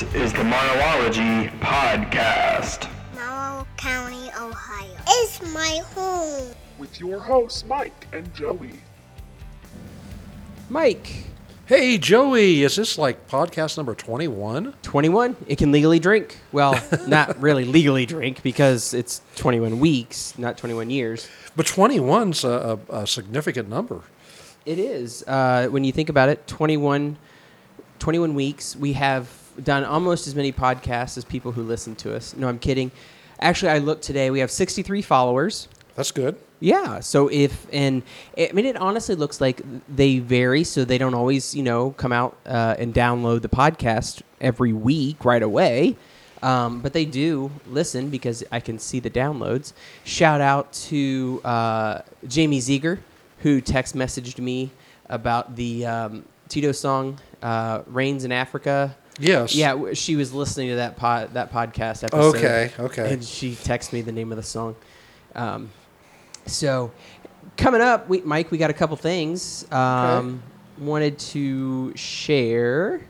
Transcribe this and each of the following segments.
This is the Monology Podcast. Morrow County, Ohio. It's my home. with your hosts, Mike and Joey. Mike, Hey, Joey, is this like podcast number 21? 21. It can legally drink. Well, not really legally drink because it's 21 weeks, not 21 years. But 21's a, a, a significant number. It is. Uh, when you think about it, 21, 21 weeks. We have done almost as many podcasts as people who listen to us. No, I'm kidding. Actually, I looked today. We have 63 followers. That's good. Yeah. So if and I mean, it honestly looks like they vary, so they don't always, you know, come out uh, and download the podcast every week right away. Um, but they do listen because I can see the downloads. Shout out to uh, Jamie Zeger, who text messaged me about the um, Toto song uh, "Rains in Africa." Yes. Yeah, w- she was listening to that pod that podcast episode. Okay, okay. And she texted me the name of the song. Um, so, coming up, we, Mike, we got a couple things. Um, Wanted to share.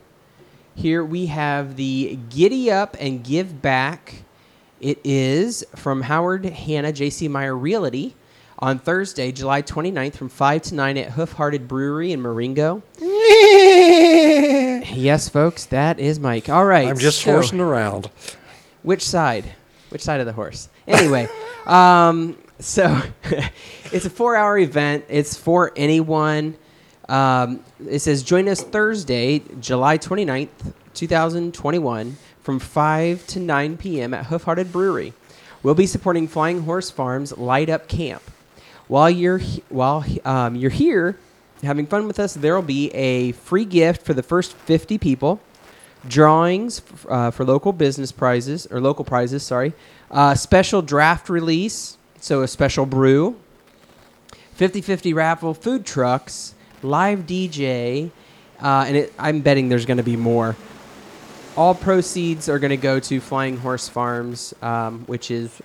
Here we have the Giddy Up and Give Back. It is from Howard Hanna J.C. Meyer Realty on Thursday, July 29th from 5 to 9 at Hoof Hearted Brewery in Marengo. yes, folks, that is Mike. All right. I'm just so- horsing around. which side? Which side of the horse? Anyway, um, so it's a four-hour event. It's for anyone. Um, it says join us Thursday, July 29th, 2021, from 5 to 9 p.m. at Hoof Hearted Brewery. We'll be supporting Flying Horse Farms Light Up Camp. While you're he- while um, you're here having fun with us, there will be a free gift for the first 50 people drawings f- uh, for local business prizes or local prizes sorry uh, special draft release so a special brew 50-50 raffle food trucks live dj uh, and it, i'm betting there's going to be more all proceeds are going to go to flying horse farms um, which is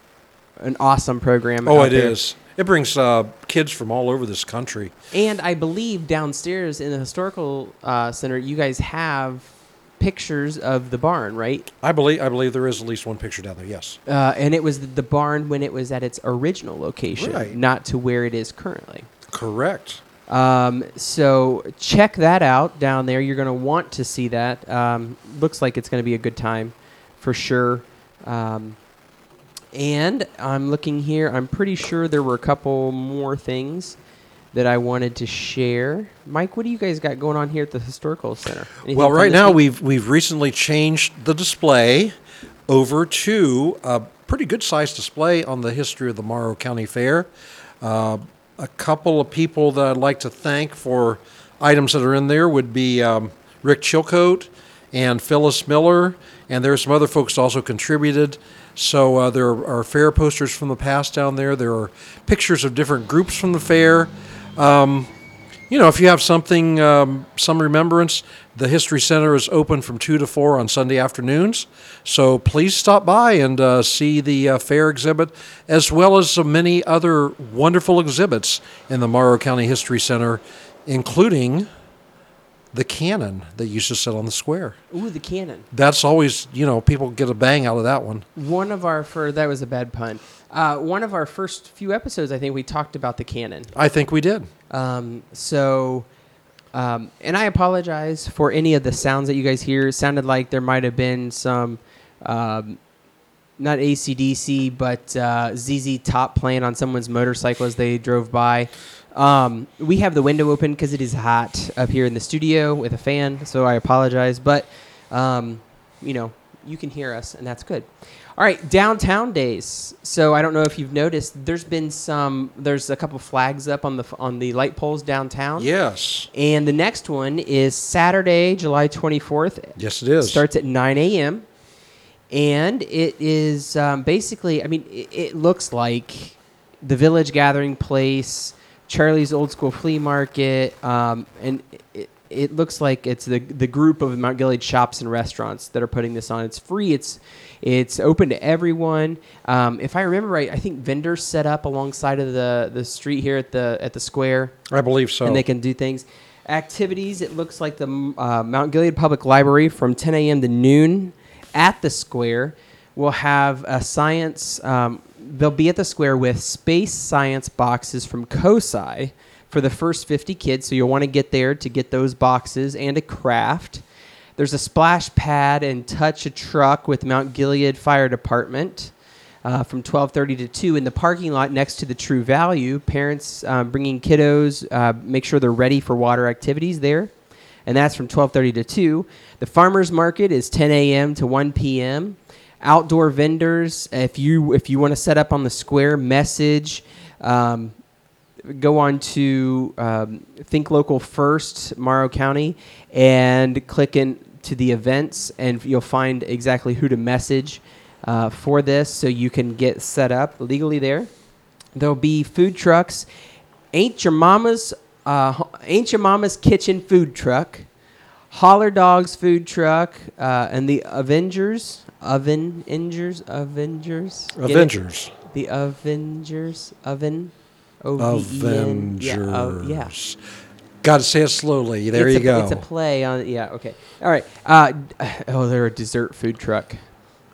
an awesome program Oh, it there. is. It brings uh, kids from all over this country. And I believe downstairs in the historical uh, center, you guys have pictures of the barn, right? I believe I believe there is at least one picture down there. Yes. Uh, and it was the barn when it was at its original location, Right. not to where it is currently. Correct. Um, so check that out down there. You're going to want to see that. Um, looks like it's going to be a good time for sure. Um, and I'm looking here. I'm pretty sure there were a couple more things that I wanted to share. Mike, what do you guys got going on here at the historical center? Anything well, right now week? we've we've recently changed the display over to a pretty good sized display on the history of the Morrow County Fair. Uh, a couple of people that I'd like to thank for items that are in there would be um, Rick Chilcote and Phyllis Miller, and there are some other folks also contributed. So uh, there are fair posters from the past down there. There are pictures of different groups from the fair. Um, you know, if you have something, um, some remembrance, the History Center is open from 2 to 4 on Sunday afternoons. So please stop by and uh, see the uh, fair exhibit, as well as many other wonderful exhibits in the Morrow County History Center, including the cannon that used to sit on the square. Ooh, the cannon. That's always, you know, people get a bang out of that one. One of our for that was a bad pun. Uh, one of our first few episodes, I think we talked about the cannon. I think we did. Um, so, um, and I apologize for any of the sounds that you guys hear. It sounded like there might have been some, um, not ACDC, but uh, ZZ Top playing on someone's motorcycle as they drove by. Um, we have the window open because it is hot up here in the studio with a fan, so I apologize. But, um, you know, you can hear us, and that's good. All right, downtown days. So I don't know if you've noticed. There's been some. There's a couple flags up on the on the light poles downtown. Yes. And the next one is Saturday, July 24th. Yes, it is. Starts at 9 a.m. And it is um, basically, I mean, it, it looks like the Village Gathering Place, Charlie's Old School Flea Market, um, and it, it looks like it's the the group of Mount Gilead shops and restaurants that are putting this on. It's free. It's it's open to everyone. Um, if I remember right, I think vendors set up alongside of the the street here at the at the square I believe so. and they can do things. activities, it looks like the uh, Mount Gilead Public Library from 10 a.m. to noon at the square will have a science. Um, they'll be at the square with space science boxes from COSI for the first 50 kids. So you'll want to get there to get those boxes and a craft. There's a splash pad and touch a truck with Mount Gilead Fire Department uh, from 12:30 to 2 in the parking lot next to the True Value. Parents uh, bringing kiddos, uh, make sure they're ready for water activities there, and that's from 12:30 to 2. The farmers market is 10 a.m. to 1 p.m. Outdoor vendors, if you if you want to set up on the square, message. Um, go on to um, Think Local First, Morrow County, and click into the events, and you'll find exactly who to message uh, for this so you can get set up legally there. There'll be food trucks. Ain't Your Mama's, uh, Ain't Your Mama's Kitchen food truck, Holler Dogs food truck, uh, and the Avengers. Oven Avengers, Avengers, Get it? Avengers. The Avengers, Oven, O V E N. Avengers. Yeah, oh, yeah. Got to say it slowly. There it's you a, go. It's a play on. Yeah. Okay. All right. Uh, oh, they're a dessert food truck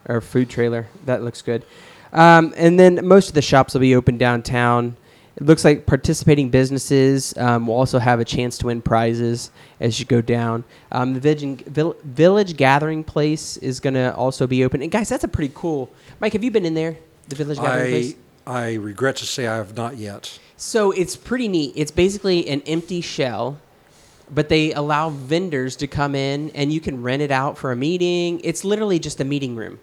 or food trailer. That looks good. Um, and then most of the shops will be open downtown. It looks like participating businesses um, will also have a chance to win prizes as you go down. Um, the village, Vill- village Gathering Place is going to also be open. And guys, that's a pretty cool. Mike, have you been in there? The Village Gathering Place. I I regret to say I have not yet. So it's pretty neat. It's basically an empty shell, but they allow vendors to come in and you can rent it out for a meeting. It's literally just a meeting room.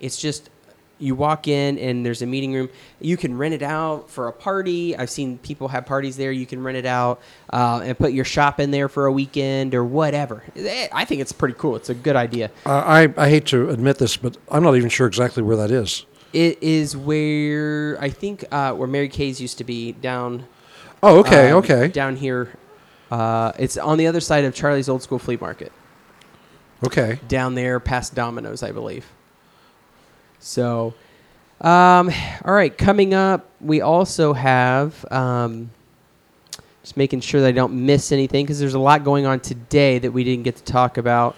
It's just you walk in and there's a meeting room. You can rent it out for a party. I've seen people have parties there. You can rent it out uh, and put your shop in there for a weekend or whatever. Eh, I think it's pretty cool. It's a good idea. Uh, I I hate to admit this, but I'm not even sure exactly where that is. It is where I think uh, where Mary Kay's used to be down Oh, okay, um, okay, Down here, uh, it's on the other side of Charlie's Old School Flea Market. okay. Down there, past Domino's, I believe. So, um, all right. Coming up, we also have um, just making sure that I don't miss anything because there's a lot going on today that we didn't get to talk about.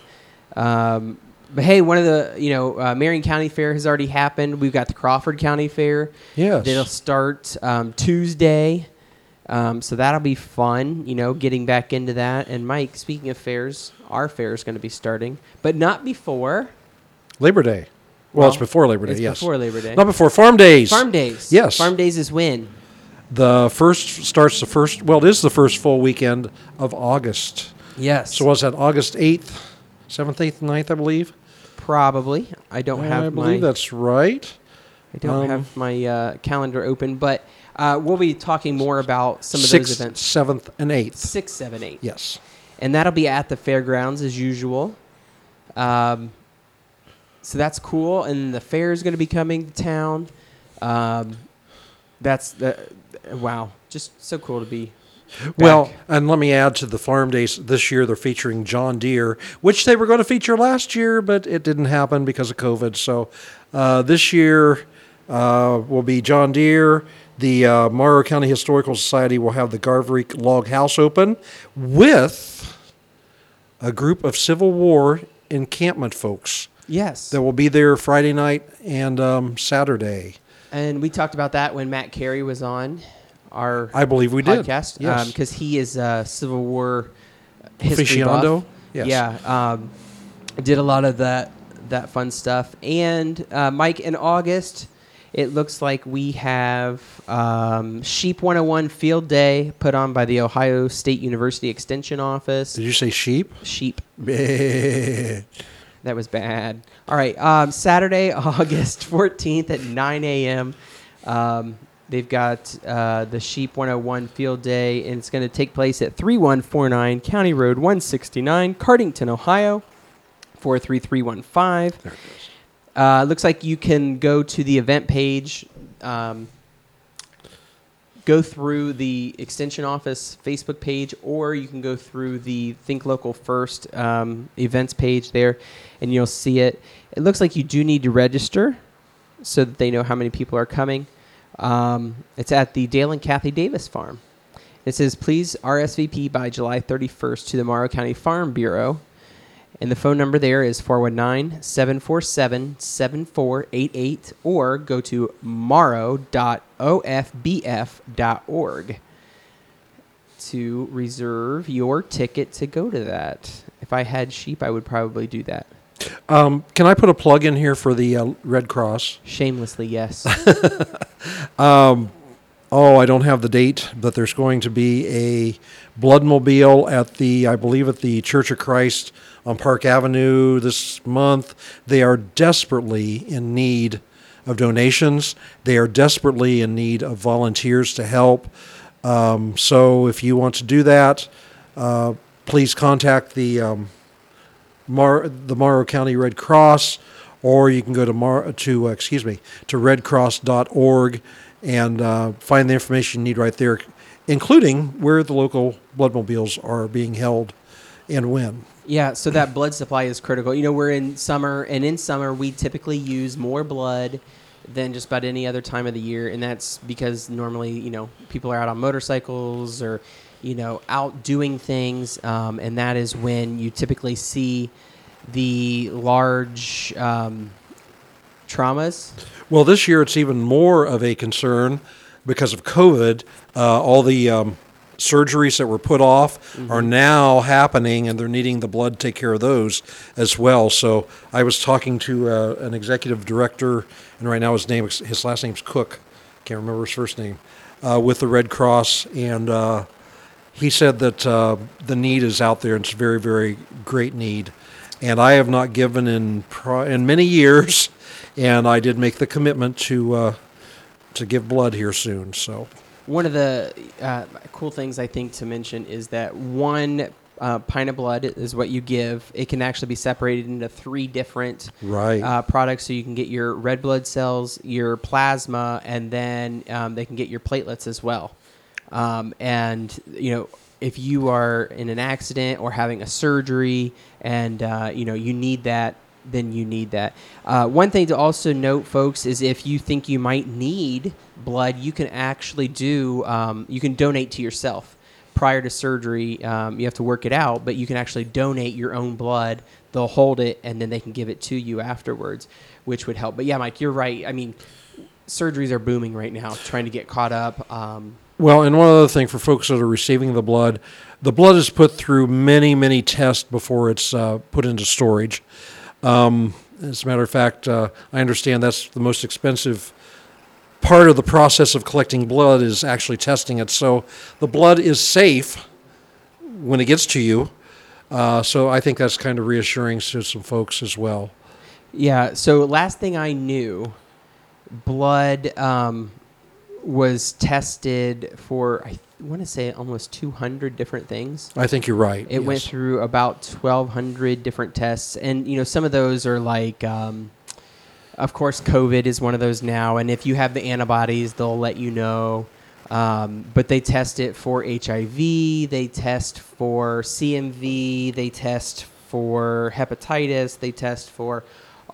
Um, but hey, one of the you know uh, Marion County Fair has already happened. We've got the Crawford County Fair. Yes. That'll start um, Tuesday. Um, so that'll be fun, you know, getting back into that. And Mike, speaking of fairs, our fair is going to be starting, but not before Labor Day. Well, it's before Labor Day. it's yes. before Labor Day. Not before Farm Days. Farm Days. Yes. Farm Days is when? The first starts the first. Well, it is the first full weekend of August. Yes. So was that August eighth, seventh, eighth, 9th, I believe. Probably. I don't have I believe my that's right. I don't um, have my uh, calendar open, but uh, we'll be talking more about some of Sixth, those events. seventh, and eighth. Six, seven, eight. Yes. and that'll be at the fairgrounds as usual. Um, so that's cool, and the fair is going to be coming to town. Um, that's the wow, just so cool to be. Well, and let me add to the farm days this year. They're featuring John Deere, which they were going to feature last year, but it didn't happen because of COVID. So uh, this year uh, will be John Deere. The uh, Morrow County Historical Society will have the Garverick Log House open with a group of Civil War encampment folks yes, that will be there Friday night and um, Saturday. and we talked about that when Matt Carey was on our I believe we did. podcast Yes. because he is a Civil War history Aficionado? buff. Yes. Yeah, um, did a lot of that that fun stuff. And uh, Mike, in August, it looks like we have um, Sheep 101 Field Day put on by the Ohio State University Extension Office. Did you say sheep? Sheep. That was bad. All right. Um, Saturday, August 14th at 9 a.m. Um, they've got uh, the Sheep 101 Field Day, and it's going to take place at 3149 County Road 169, Cardington, Ohio, 43315. There it is. Uh, looks like you can go to the event page, um, go through the extension office Facebook page, or you can go through the Think Local First um, events page there, and you'll see it. It looks like you do need to register so that they know how many people are coming. Um, it's at the Dale and Kathy Davis farm. It says, please RSVP by July 31st to the Morrow County Farm Bureau. And the phone number there is 419 747 7488 or go to morrow.ofbf.org to reserve your ticket to go to that. If I had sheep, I would probably do that. Um, can I put a plug in here for the uh, Red Cross? Shamelessly, yes. Oh, I don't have the date, but there's going to be a bloodmobile at the, I believe, at the Church of Christ on Park Avenue this month. They are desperately in need of donations. They are desperately in need of volunteers to help. Um, so if you want to do that, uh, please contact the um, Mar- the Morrow County Red Cross, or you can go to Mar- to uh, excuse me to redcross.org and uh, find the information you need right there, including where the local bloodmobiles are being held and when. Yeah, so that blood supply is critical. You know, we're in summer, and in summer, we typically use more blood than just about any other time of the year. And that's because normally, you know, people are out on motorcycles or, you know, out doing things. Um, and that is when you typically see the large um, traumas. Well, this year it's even more of a concern because of COVID. Uh, all the um, surgeries that were put off are now happening, and they're needing the blood to take care of those as well. So I was talking to uh, an executive director, and right now his name, his last name's Cook. Can't remember his first name. Uh, with the Red Cross, and uh, he said that uh, the need is out there, and it's a very, very great need. And I have not given in in many years, and I did make the commitment to uh, to give blood here soon. So One of the uh, cool things I think to mention is that one uh, pint of blood is what you give. It can actually be separated into three different Right. uh, products, so you can get your red blood cells, your plasma, and then um, they can get your platelets as well. Um, and you know, if you are in an accident or having a surgery, and uh, you know you need that, then you need that. Uh, one thing to also note, folks, is if you think you might need blood, you can actually do. Um, you can donate to yourself prior to surgery. Um, you have to work it out, but you can actually donate your own blood. They'll hold it, and then they can give it to you afterwards, which would help. But yeah, Mike, you're right. I mean, surgeries are booming right now, trying to get caught up. Um, Well, and one other thing for folks that are receiving the blood, the blood is put through many, many tests before it's uh, put into storage. Um, as a matter of fact, uh, I understand that's the most expensive part of the process of collecting blood is actually testing it. So the blood is safe when it gets to you. Uh, so I think that's kind of reassuring to some folks as well. Yeah. So last thing I knew, blood um, was tested for I want to say almost 200 different things. I think you're right. It went through about 1,200 different tests, and you know some of those are like, um, of course, COVID is one of those now, and if you have the antibodies, they'll let you know. Um, but they test it for HIV, they test for CMV, they test for hepatitis, they test for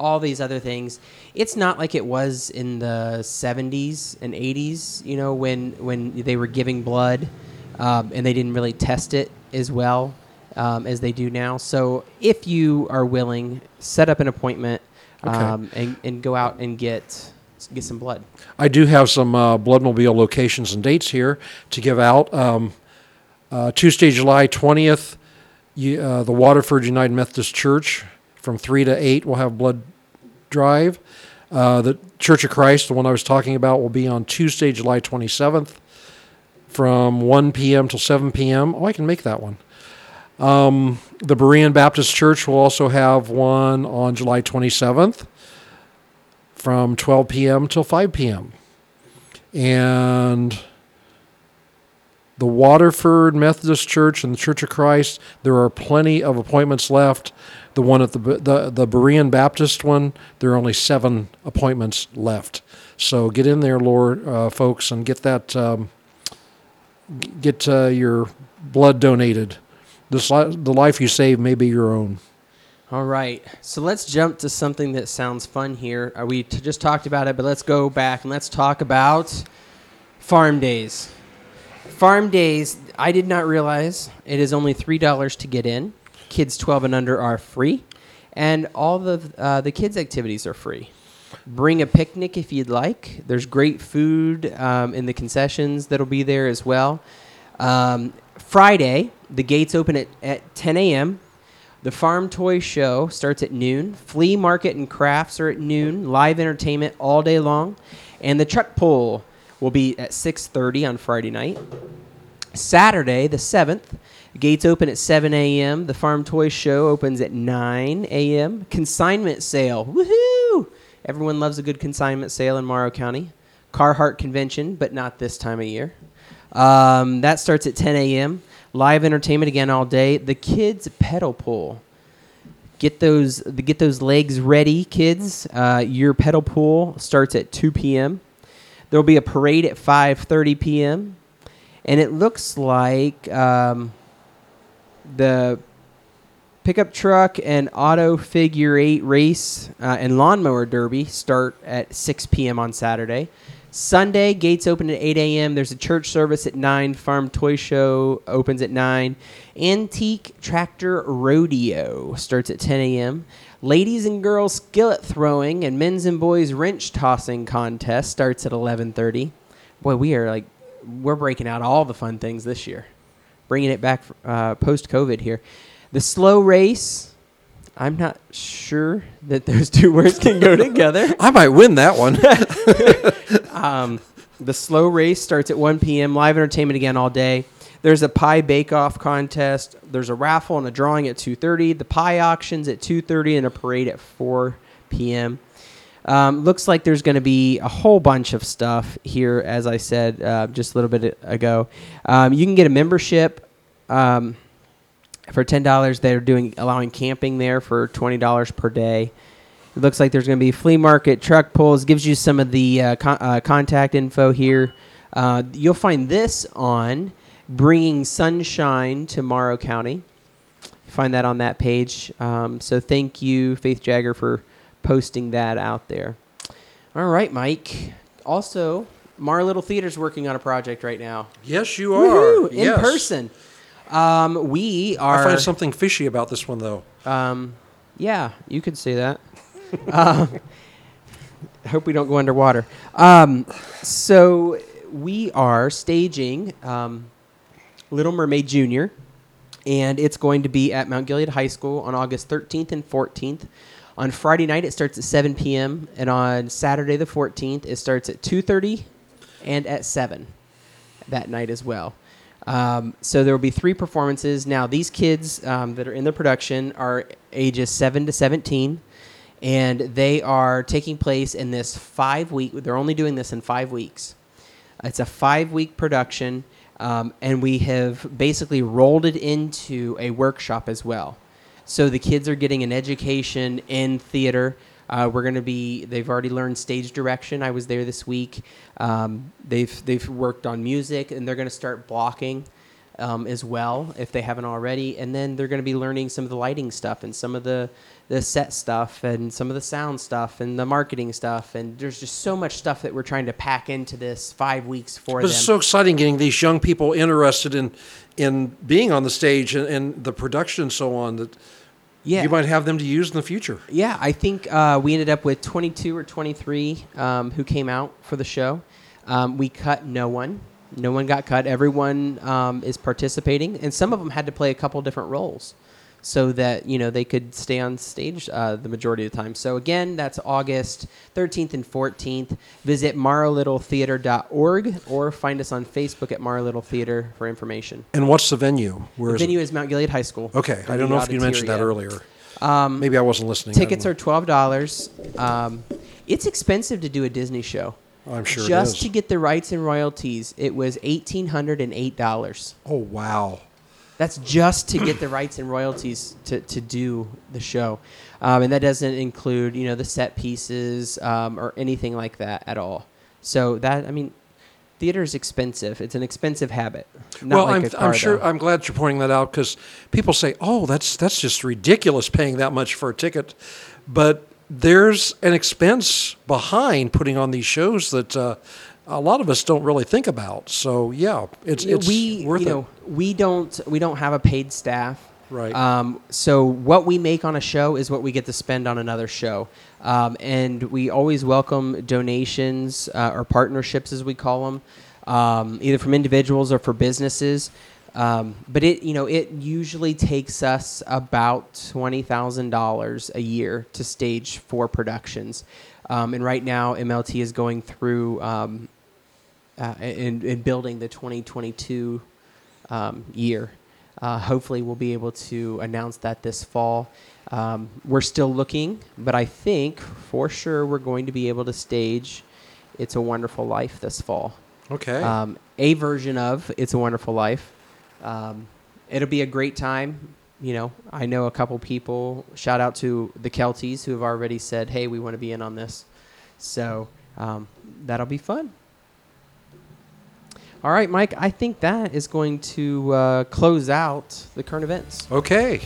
all these other things. It's not like it was in the 70s and 80s, you know, when when they were giving blood um, and they didn't really test it as well um, as they do now. So if you are willing, set up an appointment Okay. um, and, and go out and get get some blood. I do have some uh, Bloodmobile locations and dates here to give out. Um, uh, Tuesday, July 20th, you, uh, the Waterford United Methodist Church from 3 to 8 will have blood drive. Uh, the Church of Christ, the one I was talking about, will be on Tuesday, July 27th from 1 p.m. till 7 p.m. Oh, I can make that one. Um, the Berean Baptist Church will also have one on July 27th from 12 p.m. till 5 p.m. And the Waterford Methodist Church and the Church of Christ, there are plenty of appointments left. The one at the the the Berean Baptist one, there are only seven appointments left. So get in there, Lord, uh, folks, and get that um, get uh, your blood donated. This the life you save may be your own. All right, so let's jump to something that sounds fun here. Uh, we just talked about it, but let's go back and let's talk about farm days. Farm Days, I did not realize it is only $3 to get in. Kids 12 and under are free. And all the, uh, the kids' activities are free. Bring a picnic if you'd like. There's great food um, in the concessions that'll be there as well. Um, Friday, the gates open at, at 10 a.m. The Farm Toy Show starts at noon. Flea market and crafts are at noon. Live entertainment all day long, and the truck pull will be at 6:30 on Friday night. Saturday, the 7th, gates open at 7 a.m. The Farm Toy Show opens at 9 a.m. Consignment sale, woohoo! Everyone loves a good consignment sale in Morrow County. Carhartt convention, but not this time of year. Um, that starts at 10 a.m. Live entertainment again all day. The kids pedal pull. Get those get those legs ready, kids. Uh, your pedal pull starts at 2 p.m. There will be a parade at 5:30 p.m. And it looks like um, the pickup truck and auto figure eight race uh, and lawnmower derby start at 6 p.m. on Saturday. Sunday, gates open at 8 a.m. There's a church service at 9. Farm Toy Show opens at 9. Antique Tractor Rodeo starts at 10 a.m. Ladies and girls skillet throwing and men's and boys wrench tossing contest starts at 11:30. Boy, we are like we're breaking out all the fun things this year, bringing it back uh, post COVID here. The slow race. I'm not sure that those two words can go together. I might win that one. Um, the slow race starts at 1 p.m. Live entertainment again all day. There's a pie bake-off contest. There's a raffle and a drawing at 2:30. The pie auctions at 2:30 and a parade at 4 p.m. Um, looks like there's going to be a whole bunch of stuff here, as I said uh, just a little bit ago. Um, you can get a membership um, for ten dollars. They're doing allowing camping there for twenty dollars per day. It looks like there's going to be flea market, truck pulls. Gives you some of the uh, con- uh, contact info here. Uh, you'll find this on bringing sunshine to Morrow County. Find that on that page. Um, so thank you, Faith Jagger, for posting that out there. All right, Mike. Also, Mar Little Theater's working on a project right now. yes, you are. Woohoo! In Yes. person. Um, we are. I find something fishy about this one, though. Um, yeah, you could say that. I hope we don't go underwater. Um, so we are staging um, Little Mermaid Junior, and it's going to be at Mount Gilead High School on August 13th and 14th. On Friday night, it starts at 7 p.m., and on Saturday the 14th, it starts at 2:30 and at 7 that night as well. Um, so there will be three performances. Now, these kids um, that are in the production are ages 7 to 17, and they are taking place in this five week, they're only doing this in five weeks. It's a five week production, um, and we have basically rolled it into a workshop as well. So the kids are getting an education in theater. Uh, we're going to be. They've already learned stage direction. I was there this week. Um, they've they've worked on music, and they're going to start blocking um, as well if they haven't already. And then they're going to be learning some of the lighting stuff and some of the the set stuff and some of the sound stuff and the marketing stuff. And there's just so much stuff that we're trying to pack into this five weeks for But them. it's so exciting getting these young people interested in in being on the stage and, and the production and so on that yeah. you might have them to use in the future. Yeah, I think uh, we ended up with 22 or 23 um, who came out for the show. Um, we cut no one. No one got cut. Everyone um, is participating, and some of them had to play a couple different roles, so that you know they could stay on stage uh, the majority of the time. So again, that's August 13th and 14th. Visit morrowlittletheater.org or find us on Facebook at Morrow Little Theater for information. And what's the venue? Where The is venue is Mount Gilead High School. Okay, I don't know if you mentioned that earlier. Um, Maybe I wasn't listening. Tickets are twelve dollars. Um, it's expensive to do a Disney show. I'm sure Just it is. to get the rights and royalties, it was eighteen hundred and eight dollars. oh wow! That's just to get the rights and royalties to, to do the show, um, and that doesn't include you know the set pieces um, or anything like that at all. So that I mean, theater is expensive. It's an expensive habit. Not well, like I'm, car, I'm sure. though. I'm glad you're pointing that out because people say, "Oh, that's that's just ridiculous paying that much for a ticket," but there's an expense behind putting on these shows that uh, a lot of us don't really think about. So yeah, it's it's we worth you it. know we don't we don't have a paid staff Right. um, so what we make on a show is what we get to spend on another show um, and we always welcome donations uh, or partnerships as we call them um, either from individuals or for businesses um, but it you know it usually takes us about twenty thousand dollars a year to stage four productions um, and right now MLT is going through um, uh, in, in building the 2022 um, year. Uh, hopefully, we'll be able to announce that this fall. Um, we're still looking, but I think for sure we're going to be able to stage It's a Wonderful Life this fall. Okay. Um, a version of It's a Wonderful Life. Um, it'll be a great time. You know, I know a couple people. Shout out to the Kelties who have already said, "Hey, we want to be in on this." So um, that'll be fun. All right, Mike. I think that is going to uh, close out the current events. okay.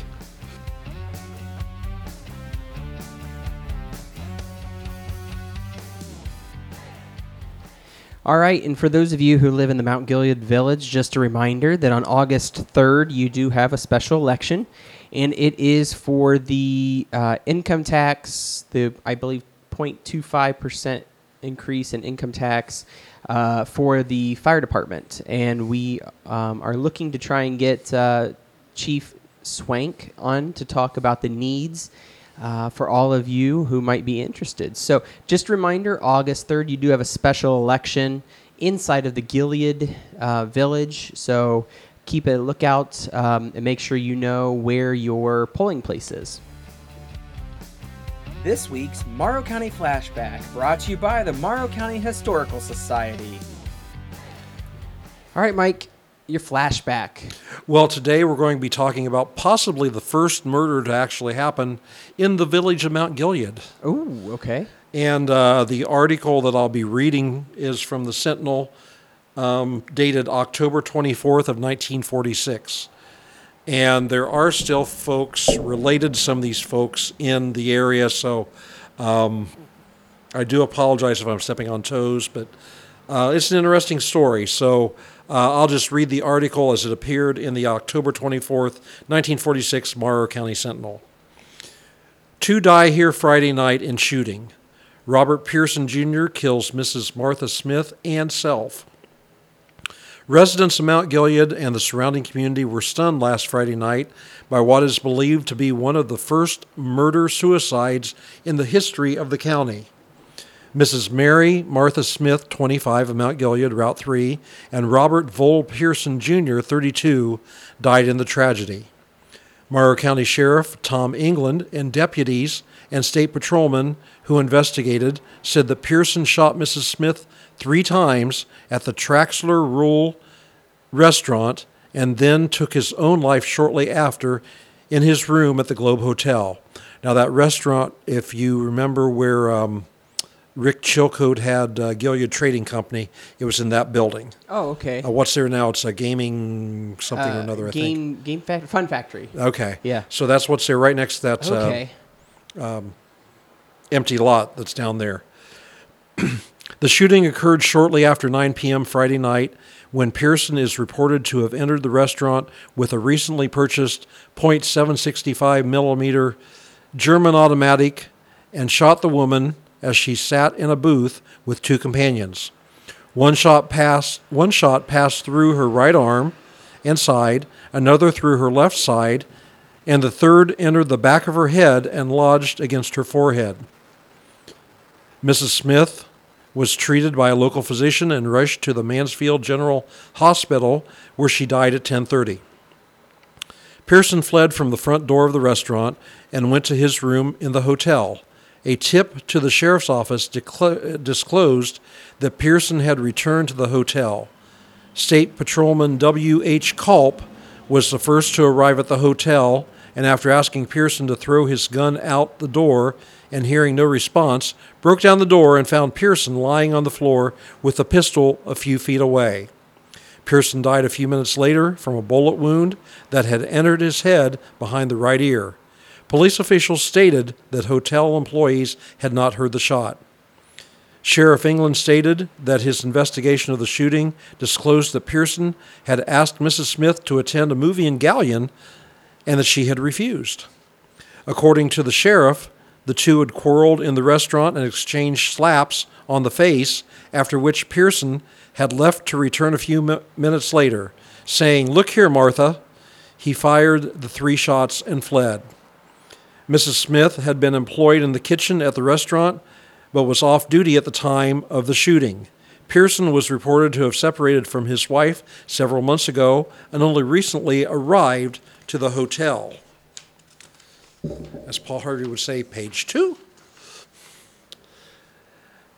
All right, and for those of you who live in the Mount Gilead Village, just a reminder that on August 3rd, you do have a special election, and it is for the uh, income tax, the, I believe, 0.25% increase in income tax uh, for the fire department. And we um, are looking to try and get uh, Chief Swank on to talk about the needs uh, for all of you who might be interested. So, just a reminder August 3rd, you do have a special election inside of the Gilead uh, Village. So, keep a lookout um, and make sure you know where your polling place is. This week's Morrow County Flashback brought to you by the Morrow County Historical Society. All right, Mike, your flashback. Well, today we're going to be talking about possibly the first murder to actually happen in the village of Mount Gilead. Oh, okay. And uh, the article that I'll be reading is from the Sentinel, um, dated October 24th of 1946. And there are still folks related to some of these folks in the area, so um, I do apologize if I'm stepping on toes, but uh, it's an interesting story. So uh, I'll just read the article as it appeared in the October 24th, 1946 Morrow County Sentinel. Two die here Friday night in shooting. Robert Pearson Jr. kills Mrs. Martha Smith and self. Residents of Mount Gilead and the surrounding community were stunned last Friday night by what is believed to be one of the first murder suicides in the history of the county. Mrs. Mary Martha Smith, 25, of Mount Gilead, Route 3, and Robert Vole Pearson Jr., 32, died in the tragedy. Morrow County Sheriff Tom England and deputies and state patrolmen who investigated said that Pearson shot Mrs. Smith three times at the Traxler Rule restaurant and then took his own life shortly after in his room at the Globe Hotel. Now, that restaurant, if you remember where um, Rick Chilcote had uh, Gilead Trading Company, it was in that building. Oh, okay. Uh, what's there now? It's a gaming something or Uh, another, I think. game, game fun factory. Okay. Yeah. So that's what's there right next to that uh, Okay. empty lot that's down there. the shooting occurred shortly after 9 p.m. Friday night when Pearson is reported to have entered the restaurant with a recently purchased .765 millimeter German automatic and shot the woman as she sat in a booth with two companions. One shot passed one shot passed through her right arm and side, another through her left side, and the third entered the back of her head and lodged against her forehead. Mrs. Smith was treated by a local physician and rushed to the Mansfield General Hospital where she died at 10:30. Pearson fled from the front door of the restaurant and went to his room in the hotel. A tip to the sheriff's office declo- disclosed that Pearson had returned to the hotel. State Patrolman W.H. Culp was the first to arrive at the hotel, and after asking Pearson to throw his gun out the door and hearing no response, broke down the door and found Pearson lying on the floor with a pistol a few feet away. Pearson died a few minutes later from a bullet wound that had entered his head behind the right ear. Police officials stated that hotel employees had not heard the shot. Sheriff England stated that his investigation of the shooting disclosed that Pearson had asked Mrs. Smith to attend a movie in Galion and that she had refused. According to the sheriff, the two had quarreled in the restaurant and exchanged slaps on the face, after which Pearson had left to return a few mi- minutes later, saying, Look here, Martha. He fired the three shots and fled. Mrs. Smith had been employed in the kitchen at the restaurant, but was off duty at the time of the shooting. Pearson was reported to have separated from his wife several months ago and only recently arrived to the hotel. As Paul Harvey would say, page two.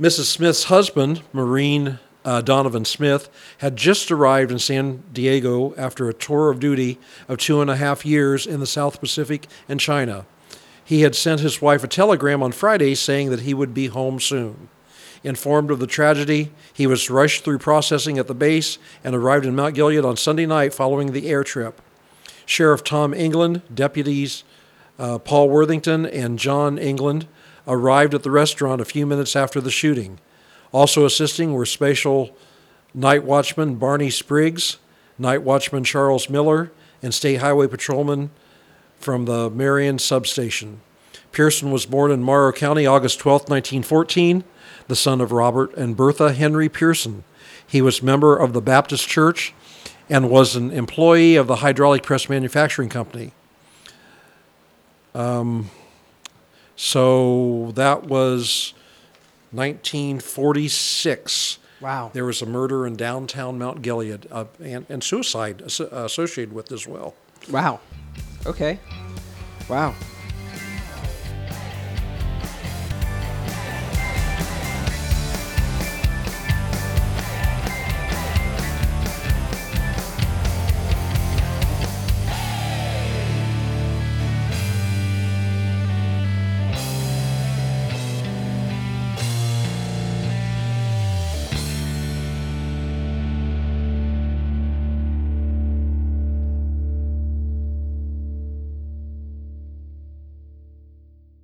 Mrs. Smith's husband, Marine uh, Donovan Smith, had just arrived in San Diego after a tour of duty of two and a half years in the South Pacific and China. He had sent his wife a telegram on Friday saying that he would be home soon. Informed of the tragedy, he was rushed through processing at the base and arrived in Mount Gilead on Sunday night following the air trip. Sheriff Tom England, deputies uh, Paul Worthington, and John England arrived at the restaurant a few minutes after the shooting. Also assisting were Special Night Watchman Barney Spriggs, Night Watchman Charles Miller, and State Highway Patrolman from the Marion substation. Pearson was born in Morrow County August 12, 1914, the son of Robert and Bertha Henry Pearson. He was member of the Baptist Church and was an employee of the Hydraulic Press Manufacturing Company. Um, so that was 1946. Wow. There was a murder in downtown Mount Gilead uh, and, and suicide associated with as well. Wow. Okay. Wow.